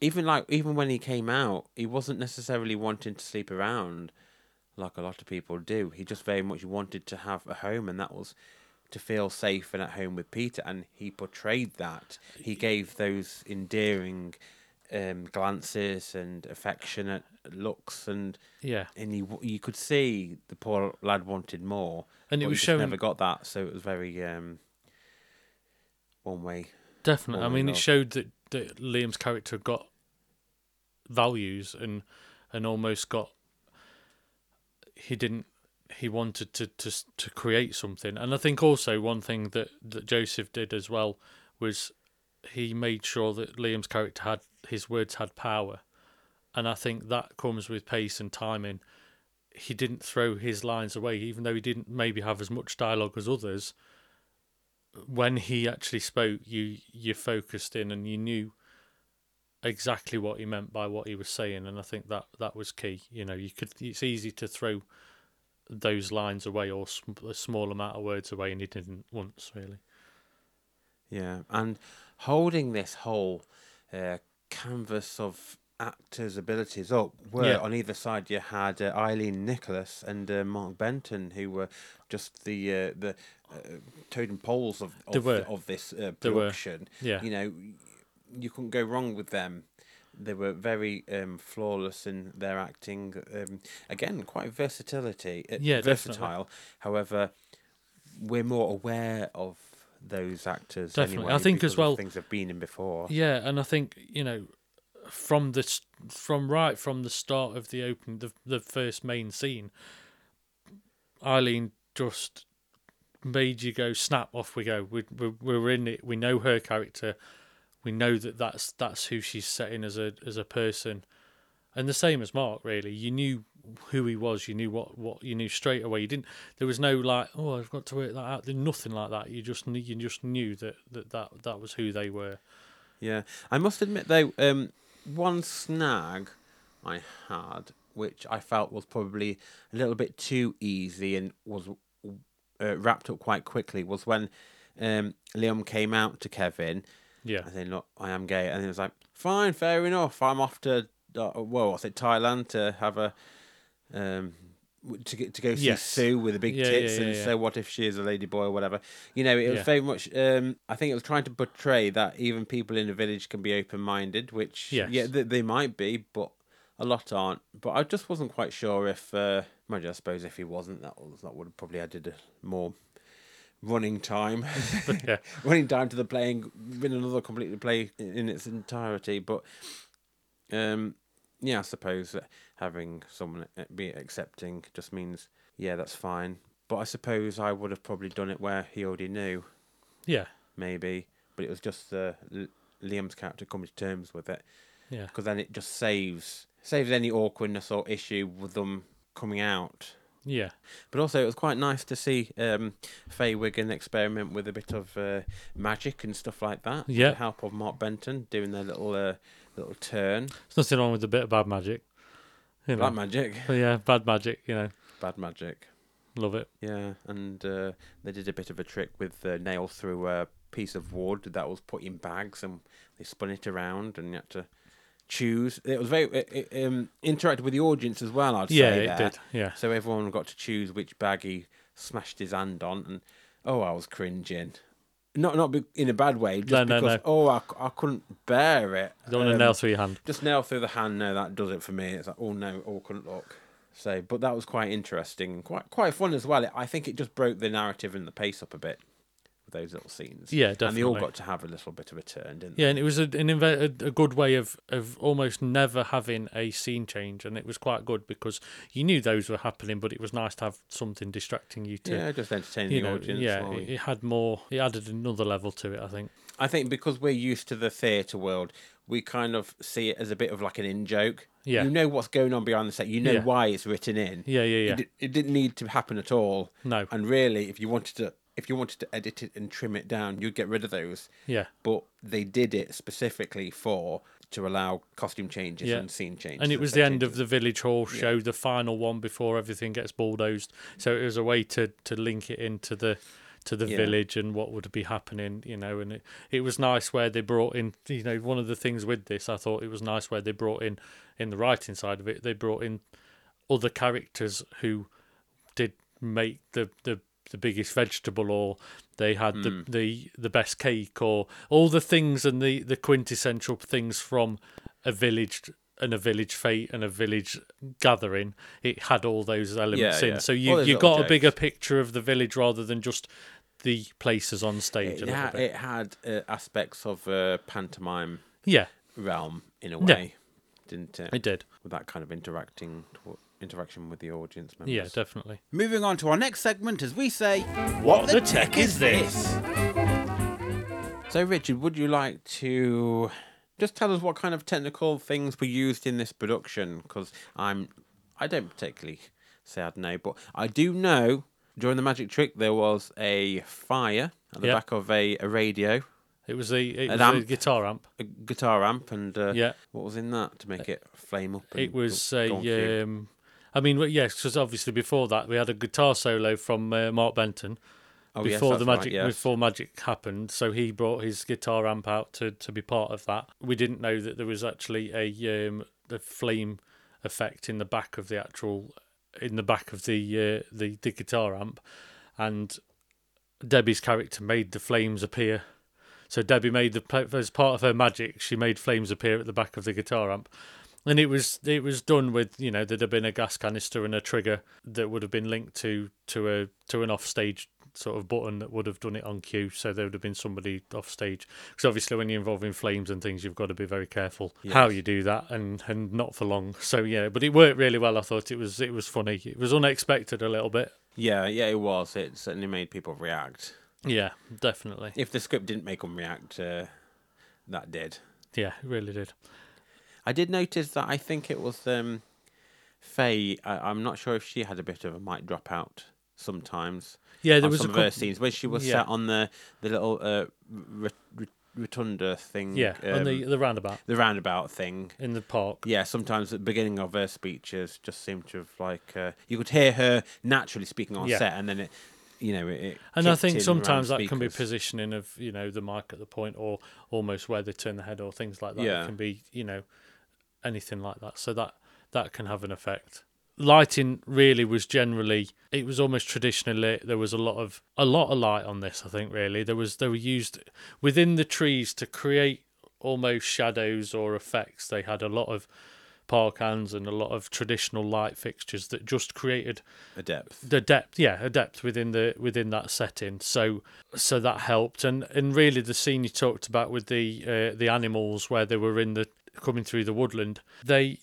even like even when he came out he wasn't necessarily wanting to sleep around like a lot of people do he just very much wanted to have a home and that was to feel safe and at home with Peter and he portrayed that he gave those endearing um, glances and affectionate looks and Yeah, and he you could see the poor lad wanted more and it was he showing never got that, so it was very um, one way. definitely. I Well, mean, it showed that, that Liam's character got values and and almost got he didn't he wanted to to to create something. And I think also one thing that that Joseph did as well was he made sure that Liam's character had his words had power. And I think that comes with pace and timing. He didn't throw his lines away, even though he didn't maybe have as much dialogue as others. When he actually spoke, you you focused in and you knew exactly what he meant by what he was saying, and I think that that was key. You know, you could it's easy to throw those lines away or sm- a small amount of words away, and he didn't once really. Yeah, and holding this whole uh, canvas of actors' abilities up, where Yeah. on either side you had uh, Eileen Nicholas and uh, Mark Benton, who were just the uh, the uh, totem poles of of, were. of this uh, were. production. Yeah, You know, you couldn't go wrong with them. They were very um, flawless in their acting. Um, again, quite versatility. uh, Yeah, definitely. versatile. However, we're more aware of those actors. Definitely. anyway I think as well- things have been in before. Yeah, and I think you know, from the from right from the start of the open, the the first main scene, Eileen just made you go snap off we go. We we we're in it. We know her character. We know that that's that's who she's setting as a as a person, and the same as Mark. Really, you knew who he was. You knew what what you knew straight away. You didn't. There was no like, oh, I've got to work that out. There's nothing like that. You just knew. You just knew that that that, that was who they were. Yeah, I must admit though, um, one snag I had, which I felt was probably a little bit too easy and was uh, wrapped up quite quickly, was when um, Liam came out to Kevin Yeah. and saying, "Look, I am gay," and he was like, "Fine, fair enough. I'm off to uh, well, what's it, Thailand to have a um." To get to go see Yes. Sue with the big Yeah, tits, yeah, and yeah, yeah. so what if she is a lady boy or whatever? You know, it was very much. Um, I think it was trying to portray that even people in the village can be open minded, which Yes. yeah, they, they might be, but a lot aren't. But I just wasn't quite sure if. Uh, mind you, I suppose if he wasn't, that was, that would have probably added a more running time, yeah, running time to the playing, been another completely play in its entirety. But um, yeah, I suppose that having someone be accepting just means yeah, that's fine. But I suppose I would have probably done it where he already knew, yeah, maybe. But it was just Liam's character coming to terms with it. yeah, because then it just saves saves any awkwardness or issue with them coming out. Yeah, But also, it was quite nice to see um, Faye Wiggan experiment with a bit of uh, magic and stuff like that. with Yeah. the help of Mark Benton doing their little uh, little turn. There's nothing wrong with a bit of bad magic. You know. Black magic, But yeah, bad magic. You know, bad magic. love it. Yeah, and uh, they did a bit of a trick with the nail through a piece of wood that was put in bags, and they spun it around, and you had to choose. It was very it, it, um, interactive with the audience as well. I'd Yeah, say it there. did. Yeah, So everyone got to choose which bag he smashed his hand on, and oh, I was cringing. Not not in a bad way, just No, no, because no. oh, I, I couldn't bear it. you don't want to Um, nail through your hand. Just nail through the hand. No, that does it for me. It's like oh no, oh couldn't look. So, but that was quite interesting quite quite fun as well. It, I think it just broke the narrative and the pace up a bit those little scenes. Yeah, definitely. and they all got to have a little bit of a turn, didn't they? Yeah, and it was a, an inve- a, good way of, of almost never having a scene change, and it was quite good because you knew those were happening, but it was nice to have something distracting you to, Yeah, just entertain you the know, audience. yeah, it, it had more, it added another level to it, I think. I think because we're used to the theatre world, we kind of see it as a bit of like an in joke. Yeah. You know what's going on behind the set. You know Yeah. why it's written in. Yeah, yeah, yeah. It, it didn't need to happen at all. No, And really, if you wanted to, if you wanted to edit it and trim it down, you'd get rid of those. yeah. But they did it specifically for to allow costume changes Yeah. and scene changes. And it was the end of the village hall show, the final one before everything gets bulldozed. So it was a way to, to link it into the to the Yeah. village and what would be happening, you know. And it, it was nice where they brought in, you know, one of the things with this, I thought it was nice where they brought in, in the writing side of it, they brought in other characters who did make the the, the biggest vegetable or they had the, the the best cake or all the things and the the quintessential things from a village and a village fete and a village gathering it had all those elements Yeah, in yeah. so you you got a bigger picture of the village rather than just the places on stage It, little ha- bit. it had uh, aspects of uh, pantomime yeah realm in a Yeah. way, didn't it? it did With that kind of interacting interaction with the audience members. yeah definitely Moving on to our next segment as we say, what the tech is this So, Richard, would you like to just tell us what kind of technical things were used in this production? Because I'm, I don't particularly say I'd know, but I do know during the magic trick there was a fire at the Yeah. back of a, a radio, it was the it An was a guitar amp a guitar amp, and uh, yeah what was in that to make it flame up? And It was go- go on cue? a. Um, I mean, yes, because obviously before that we had a guitar solo from uh, Mark Benton oh, yes, before the that's right, magic yes. before magic happened. So he brought his guitar amp out to, to be part of that. We didn't know that there was actually a um, the flame effect in the back of the actual in the back of the uh, the the guitar amp, and Debbie's character made the flames appear. So Debbie made the as part of her magic, she made flames appear at the back of the guitar amp, and it was it was done with you know there'd have been a gas canister and a trigger that would have been linked to to a to an offstage sort of button that would have done it on cue. So there would have been somebody off stage because obviously when you're involving flames and things, you've got to be very careful how you do that and and not for long. So yeah, but it worked really well. I thought it was it was funny. It was unexpected a little bit. Yeah, yeah, it was. It certainly made people react. Yeah, definitely. If the script didn't make them react, uh, that did. Yeah, it really did. I did notice that I think it was um, Faye. I, I'm not sure if she had a bit of a mic drop out sometimes. Yeah, there was some a couple, scenes when she was yeah. sat on the the little uh, rot- rot- rotunda thing. yeah on um, the the roundabout the roundabout thing. in the park. Yeah, sometimes at the beginning of her speeches just seemed to have like uh, you could hear her naturally speaking on Yeah. set, and then it, you know, it. it And I think sometimes that can be positioning of you know the mic at the point or almost where they turn the head or things like that. Yeah. It can be you know anything like that. So that that can have an effect. Lighting really was generally it was almost traditionally. There was a lot of a lot of light on this. I think really there was they were used within the trees to create almost shadows or effects. They had a lot of park hands and a lot of traditional light fixtures that just created A depth. the depth yeah a depth within the within that setting so so that helped and and really the scene you talked about with the uh, the animals where they were in the coming through the woodland they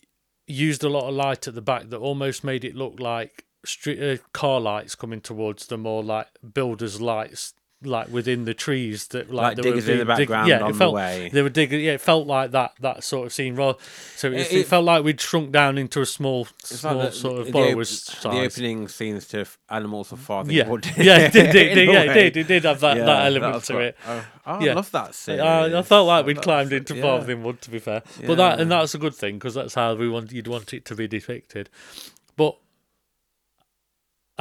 used a lot of light at the back that almost made it look like street uh, car lights coming towards them or like builders lights like within the trees that like, Like they were diggers in the being dig- background yeah, on it the way. They were digging. Yeah, it felt like that that sort of scene. Rather, so it, It- it, felt like we'd shrunk down into a small, small like the, sort of the, borrower's op- size. the opening scenes to Animals of Farthing Yeah, Wood. yeah, it did, did, yeah, it did, it did have that, Yeah, that element was to quite- it. Oh, oh, Yeah. I love that scene. I, I felt like we'd That climbed into yeah. Farthing Wood, to be fair. But that and that's a good thing because that's how we want you'd want it to be depicted. But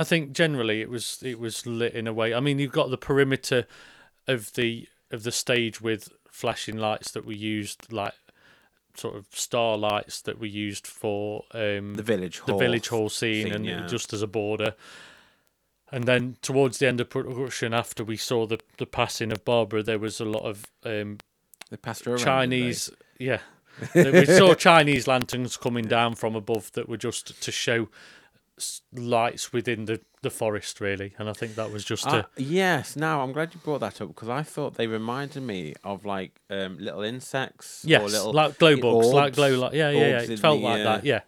I think generally it was it was lit in a way. I mean, you've got the perimeter of the of the stage with flashing lights that we used, like sort of star lights that we used for um, The village the hall. village hall scene, and yeah. just as a border. And then towards the end of production, after we saw the the passing of Barbara, there was a lot of um, They passed her around. Chinese, yeah. we saw Chinese lanterns coming down from above that were just to show lights within the, the forest, really. And I think that was just they? a yes. Now I'm glad you brought that up because I thought they reminded me of like um, little insects. or yes, little like glow bugs, like glow light. Yeah, yeah, yeah. It felt the, like uh, that. Yeah,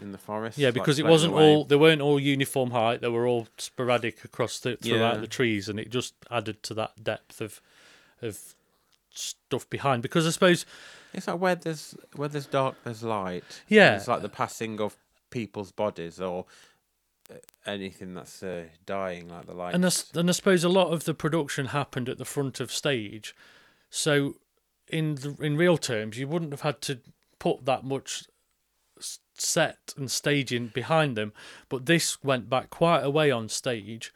in the forest. yeah, like, because it wasn't away. all. They weren't all uniform height. They were all sporadic across the throughout Yeah. the trees, and it just added to that depth of of stuff behind. Because I suppose It's like where there's where there's dark, there's light. Yeah. It's like the passing of people's bodies or uh, anything that's uh, dying, like the lights. And I, and I suppose a lot of the production happened at the front of stage, so in the, in real terms, you wouldn't have had to put that much set and staging behind them. But this went back quite a way on stage,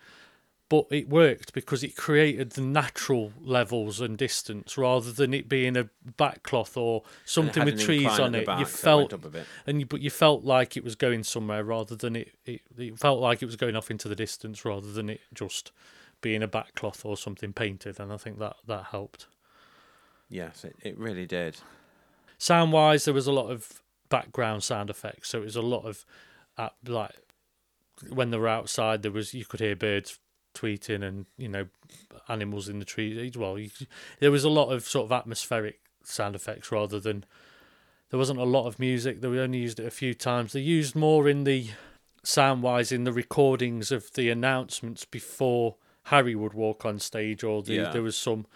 but it worked because it created the natural levels and distance rather than it being a backcloth or something with trees on it. You felt up a bit. and you, but you felt like it was going somewhere rather than it, it. It felt like it was going off into the distance rather than it just being a backcloth or something painted, and I think that that helped. Yes, it, it really did. Sound wise, there was a lot of background sound effects, so it was a lot of uh, like when they were outside, there was you could hear birds tweeting and you know animals in the trees. Well, you, there was a lot of sort of atmospheric sound effects rather than there wasn't a lot of music. They only used it a few times. They used more in the sound wise in the recordings of the announcements before Harry would walk on stage, or the, Yeah. there was some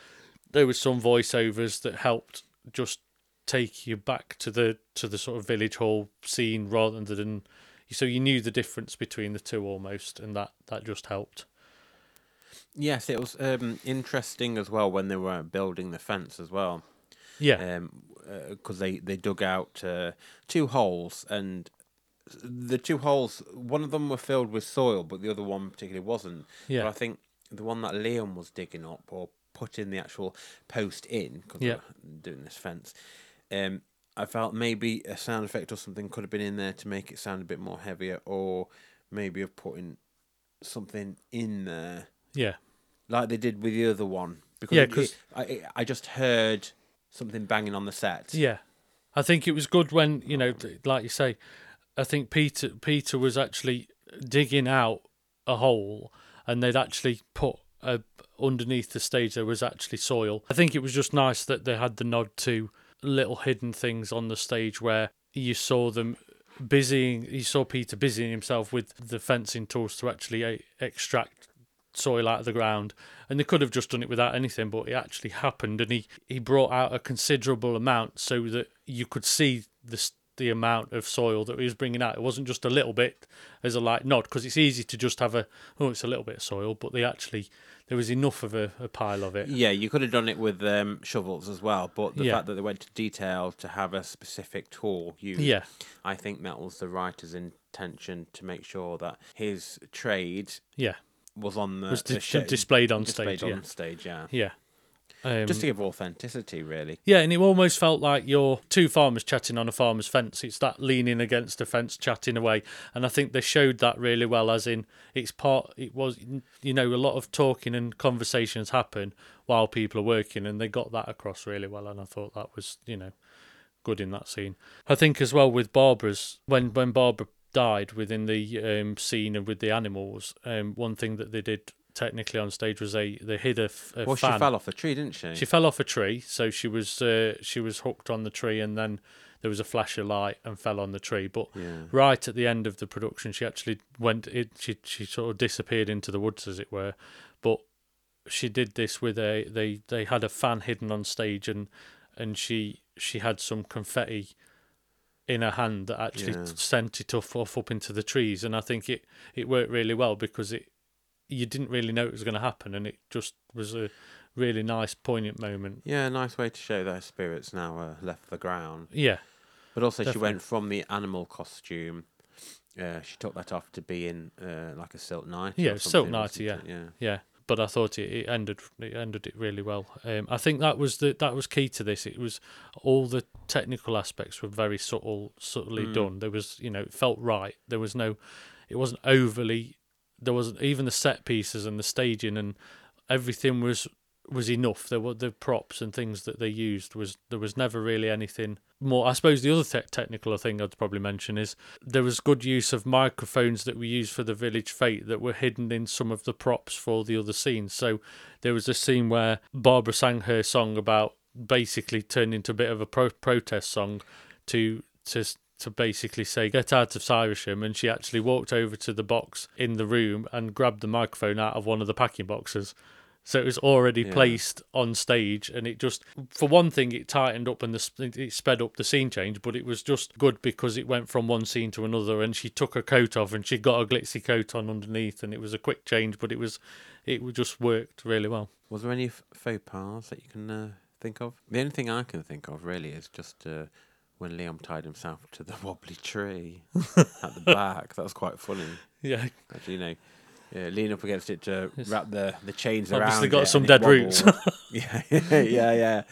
there was some voiceovers that helped just take you back to the to the sort of village hall scene rather than so you knew the difference between the two almost, and that that just helped. Yes, it was um, interesting as well when they were building the fence as well. Yeah, because they they dug out uh, two holes and the two holes one of them were filled with soil but the other one particularly wasn't Yeah. but i think the one that liam was digging up or putting the actual post in because Yeah. doing this fence um i felt maybe a sound effect or something could have been in there to make it sound a bit more heavier or maybe of putting something in there yeah, like they did with the other one because Yeah, 'cause- I I just heard something banging on the set yeah. I think it was good when you know, like you say, I think Peter Peter was actually digging out a hole, and they'd actually put a, underneath the stage there was actually soil. I think it was just nice that they had the nod to little hidden things on the stage where you saw them busying. You saw Peter busying himself with the fencing tools to actually uh, extract soil out of the ground and they could have just done it without anything but it actually happened and he he brought out a considerable amount so that you could see the the amount of soil that he was bringing out. It wasn't just a little bit as a light nod because it's easy to just have a oh it's a little bit of soil but they actually there was enough of a, a pile of it. Yeah, you could have done it with um, shovels as well, but the Yeah. fact that they went to detail to have a specific tool used, yeah. I think that was the writer's intention to make sure that his trade yeah was on the was the di- displayed on displayed stage on yeah stage. Yeah, yeah um, just to give authenticity, really. Yeah, and it almost felt like you're two farmers chatting on a farmer's fence. It's that leaning against a fence, chatting away, and I think they showed that really well. As in, it's part. It was, you know, a lot of talking and conversations happen while people are working, and they got that across really well. And I thought that was, you know, good in that scene. I think as well with Barbara's when when Barbara died within the um, scene and with the animals. Um, one thing that they did technically on stage was they they hid a, f- a Well, fan. she fell off a tree, didn't she? She fell off a tree, so she was uh, she was hooked on the tree, and then there was a flash of light and fell on the tree. But Yeah. right at the end of the production, she actually went. It she she sort of disappeared into the woods, as it were. But she did this with a they they had a fan hidden on stage, and and she she had some confetti in her hand that actually Yeah. sent it off, off up into the trees, and I think it it worked really well because it you didn't really know it was going to happen, and it just was a really nice, poignant moment. Yeah, a nice way to show that her spirits now uh, left the ground. Yeah, But also, she went from the animal costume. Uh, she took that off to be in uh, like a silk nightie. Yeah, silk something, nightie, yeah. yeah. But I thought it, it ended it ended it really well. Um, I think that was the that was key to this. It was all the technical aspects were very subtle, subtly Mm. done. There was you know it felt right. There was no, it wasn't overly. There wasn't even the set pieces and the staging and everything was was enough. There were the props and things that they used was there was never really anything more. I suppose the other te- technical thing I'd probably mention is there was good use of microphones that we used for the village fete that were hidden in some of the props for the other scenes. So there was a scene where Barbara sang her song about basically turned into a bit of a pro- protest song to to to basically say get out of Cyrisham and she actually walked over to the box in the room and grabbed the microphone out of one of the packing boxes. So it was already Yeah. placed on stage, and it just, for one thing, it tightened up and the it sped up the scene change. But it was just good because it went from one scene to another, and she took her coat off and she got a glitzy coat on underneath, and it was a quick change, but it was, it just worked really well. Was there any f- faux pas that you can uh, think of? The only thing I can think of really is just uh, when Liam tied himself to the wobbly tree at the back. That was quite funny. Yeah, Actually, you know, yeah, lean up against it to wrap the, the chains around. obviously got it some it dead roots. yeah, yeah, yeah,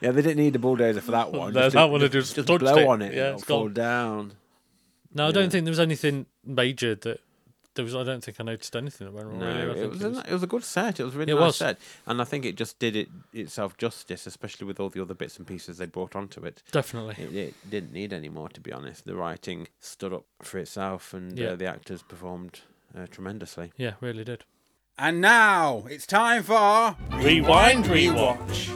yeah. They didn't need a bulldozer for that one. No, Just that to- one had just just blow it. on it. Yeah, it's fall gone. down. No, I Yeah. don't think there was anything major that there was. I don't think I noticed anything that went wrong. No, really. I it think was, a, it was a good set. It was a really It nice was. set, and I think it just did it itself justice, especially with all the other bits and pieces they brought onto it. definitely. It, it didn't need any more, to be honest. The writing stood up for itself, and Yeah. uh, the actors performed uh, tremendously. Yeah, really did. And now it's time for Rewind, rewatch.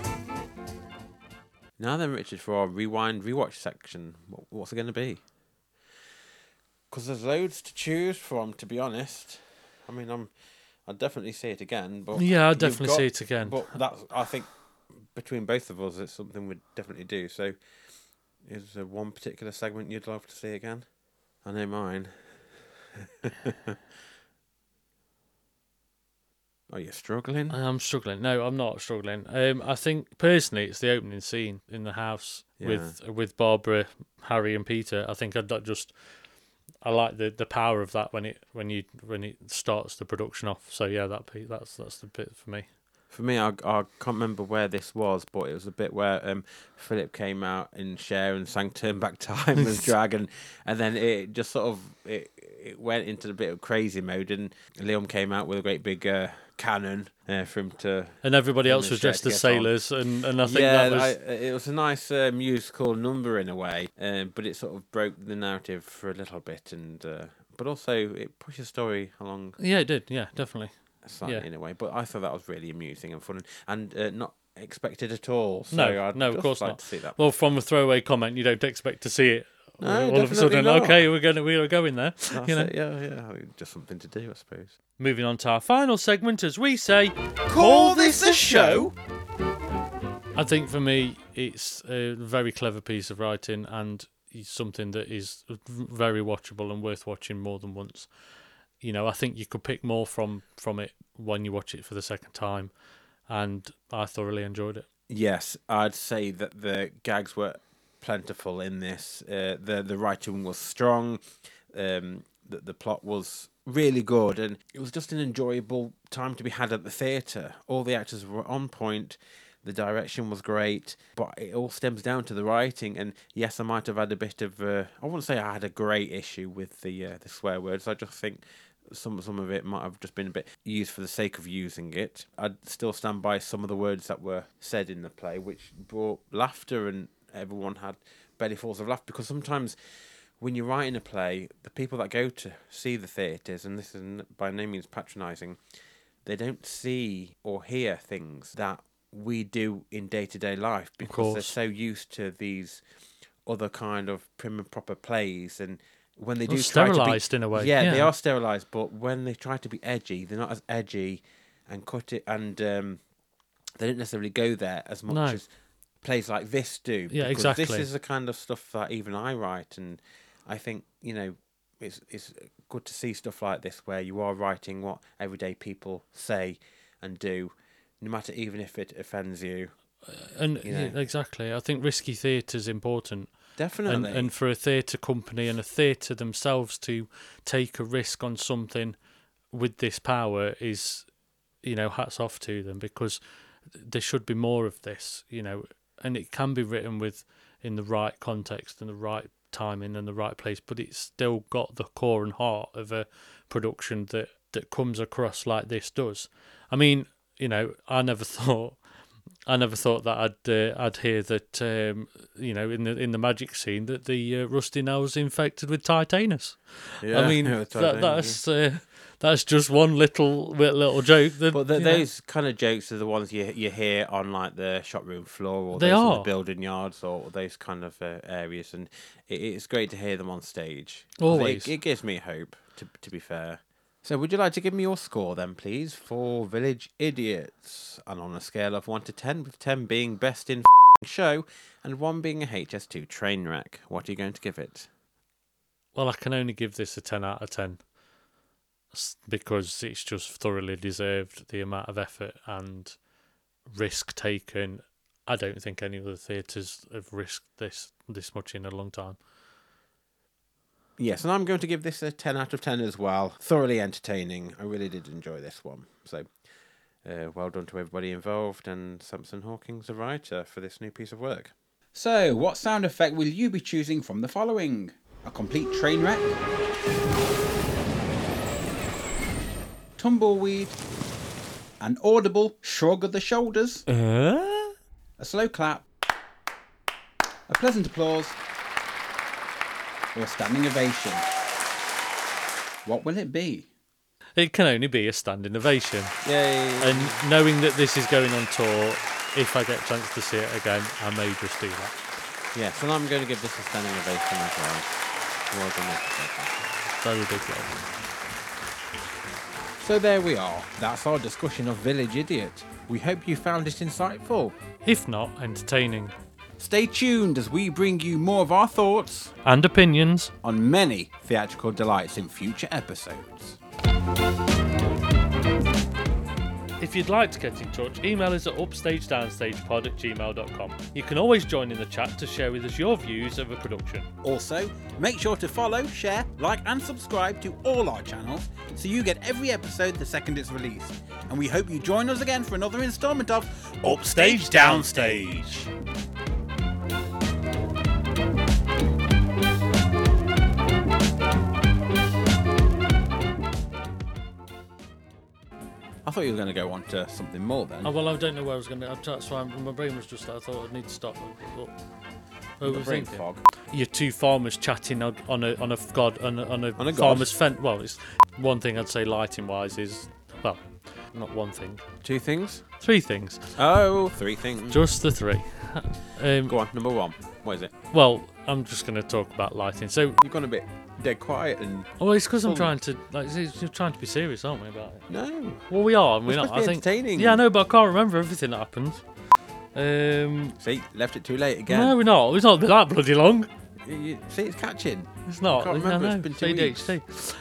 Now then, Richard, for our rewind rewatch section, what's it going to be? Because there's loads to choose from. To be honest, I mean, I'm, I'd definitely see it again. But Yeah, I'll definitely got- see it again. But that's, I think, between both of us, it's something we'd definitely do. So, is there one particular segment you'd love to see again? I know mine. Are you struggling? I'm struggling. No, I'm not struggling. Um, I think personally, it's the opening scene in the house with with Barbara, Harry, and Peter. I think I'd just. I like the, the power of that when it when you when it starts the production off. So yeah, that that's that's the bit for me. For me, I, I can't remember where this was, but it was a bit where um, Philip came out in Cher and sang "Turn Back Time" as Dragon, and then it just sort of it, it went into a bit of crazy mode, and Liam came out with a great big uh, cannon uh, for him to. And everybody else was dressed shirt as to on. sailors, and, and I think yeah, that was I, it was a nice uh, musical number in a way, um, but it sort of broke the narrative for a little bit, and uh, but also it pushed the story along yeah, it did. Yeah, definitely. slightly Yeah. in a way. But I thought that was really amusing and fun, and uh, not expected at all. So No, I'd no, of course like not. To see that. Well, from a throwaway comment, you don't expect to see it. No, all of a sudden, not. okay, we're going, we are going there. That's you know. it, yeah, yeah, just something to do, I suppose. Moving on to our final segment, as we say, Call This a Show? I think for me, it's a very clever piece of writing and something that is very watchable and worth watching more than once. You know, I think you could pick more from from it when you watch it for the second time, and I thoroughly enjoyed it. Yes, I'd say that the gags were plentiful in this. Uh, the the writing was strong. Um, the the plot was really good, and it was just an enjoyable time to be had at the theatre. All the actors were on point. The direction was great, but it all stems down to the writing. And yes, I might have had a bit of. Uh, I wouldn't say I had a great issue with the uh, the swear words. I just think some some of it might have just been a bit used for the sake of using it. I'd still stand by some of the words that were said in the play, which brought laughter and everyone had belly falls of laughter. Because sometimes when you're writing a play, the people that go to see the theatres, and this is by no means patronising, they don't see or hear things that we do in day to day life because they're so used to these other kind of prim and proper plays. And when they Well, do be sterilised in a way, yeah, they are sterilised but when they try to be edgy they're not as edgy and cut it and um, they don't necessarily go there as much No. as plays like this do Yeah, because this is the kind of stuff that even I write and I think you know it's it's good to see stuff like this where you are writing what everyday people say and do no matter even if it offends you. Uh, and you yeah, exactly, I think risky theatre is important. definitely. and, and for a theatre company and a theatre themselves to take a risk on something with this power is, you know, hats off to them because there should be more of this, you know, and it can be written with in the right context and the right timing and the right place, but it's still got the core and heart of a production that that comes across like this does. I mean, you know, I never thought I never thought that I'd uh, I'd hear that um, you know in the in the magic scene that the uh, Rusty Nail's infected with Tetanus. yeah, I mean yeah, it's that, that's uh, that's just one little little joke. That, But the, you know, those kind of jokes are the ones you you hear on like the shop room floor or They those in are. the building yards or those kind of uh, areas, and it, it's great to hear them on stage. Always. it, it gives me hope. To to be fair. So, would you like to give me your score then, please, for Village Idiots? And on a scale of one to ten, with ten being best in show and one being a HS2 train wreck, what are you going to give it? well, I can only give this a ten out of ten s- because it's just thoroughly deserved the amount of effort and risk taken. I don't think any other theatres have risked this this much in a long time. Yes, and I'm going to give this a 10 out of 10 as well. Thoroughly entertaining. I really did enjoy this one. So, uh, well done to everybody involved and Samson Hawkins, the writer, for this new piece of work. So, what sound effect will you be choosing from the following? A complete train wreck? Tumbleweed? An audible shrug of the shoulders? Uh? A slow clap? A pleasant applause? Or a standing ovation? What will it be? It can only be a standing ovation. Yay! And knowing that this is going on tour, if I get a chance to see it again, I may just do that. yes, and I'm going to give this a standing ovation as well. Well done, everybody. Very big love. So there we are. That's our discussion of Village Idiot. We hope you found it insightful. If not, entertaining. Stay tuned as we bring you more of our thoughts And opinions. on many theatrical delights in future episodes. If you'd like to get in touch, email us at upstagedownstagepod at gmail.com. You can always join in the chat to share with us your views of a production. Also, make sure to follow, share, like, and subscribe to all our channels so you get every episode the second it's released. And we hope you join us again for another installment of Upstage Downstage. Thought you were going to go on to something more then. Oh, well, I don't know where I was going to. That's why my brain was just. I thought I'd need to stop. But, The brain overthinking. fog. You're two farmers chatting on on a on a god on a, on a, On a farmer's fence. Well, it's one thing I'd say lighting wise is well, not one thing, Two things? three things, Oh, three things. just the three. Um, Go on, number one. What is it? well, I'm just going to talk about lighting. So, You've gone a bit dead quiet and. well, it's because I'm trying to like it's- you're trying to be serious, aren't we about it? No. Well, we are, and we're not. I think. entertaining. Yeah, I know, but I can't remember everything that happened. Um, See, left it too late again. no, we're not. It's not that bloody long. You- see, it's catching. It's not. can't I remember, it's know, been two weeks. ADHD.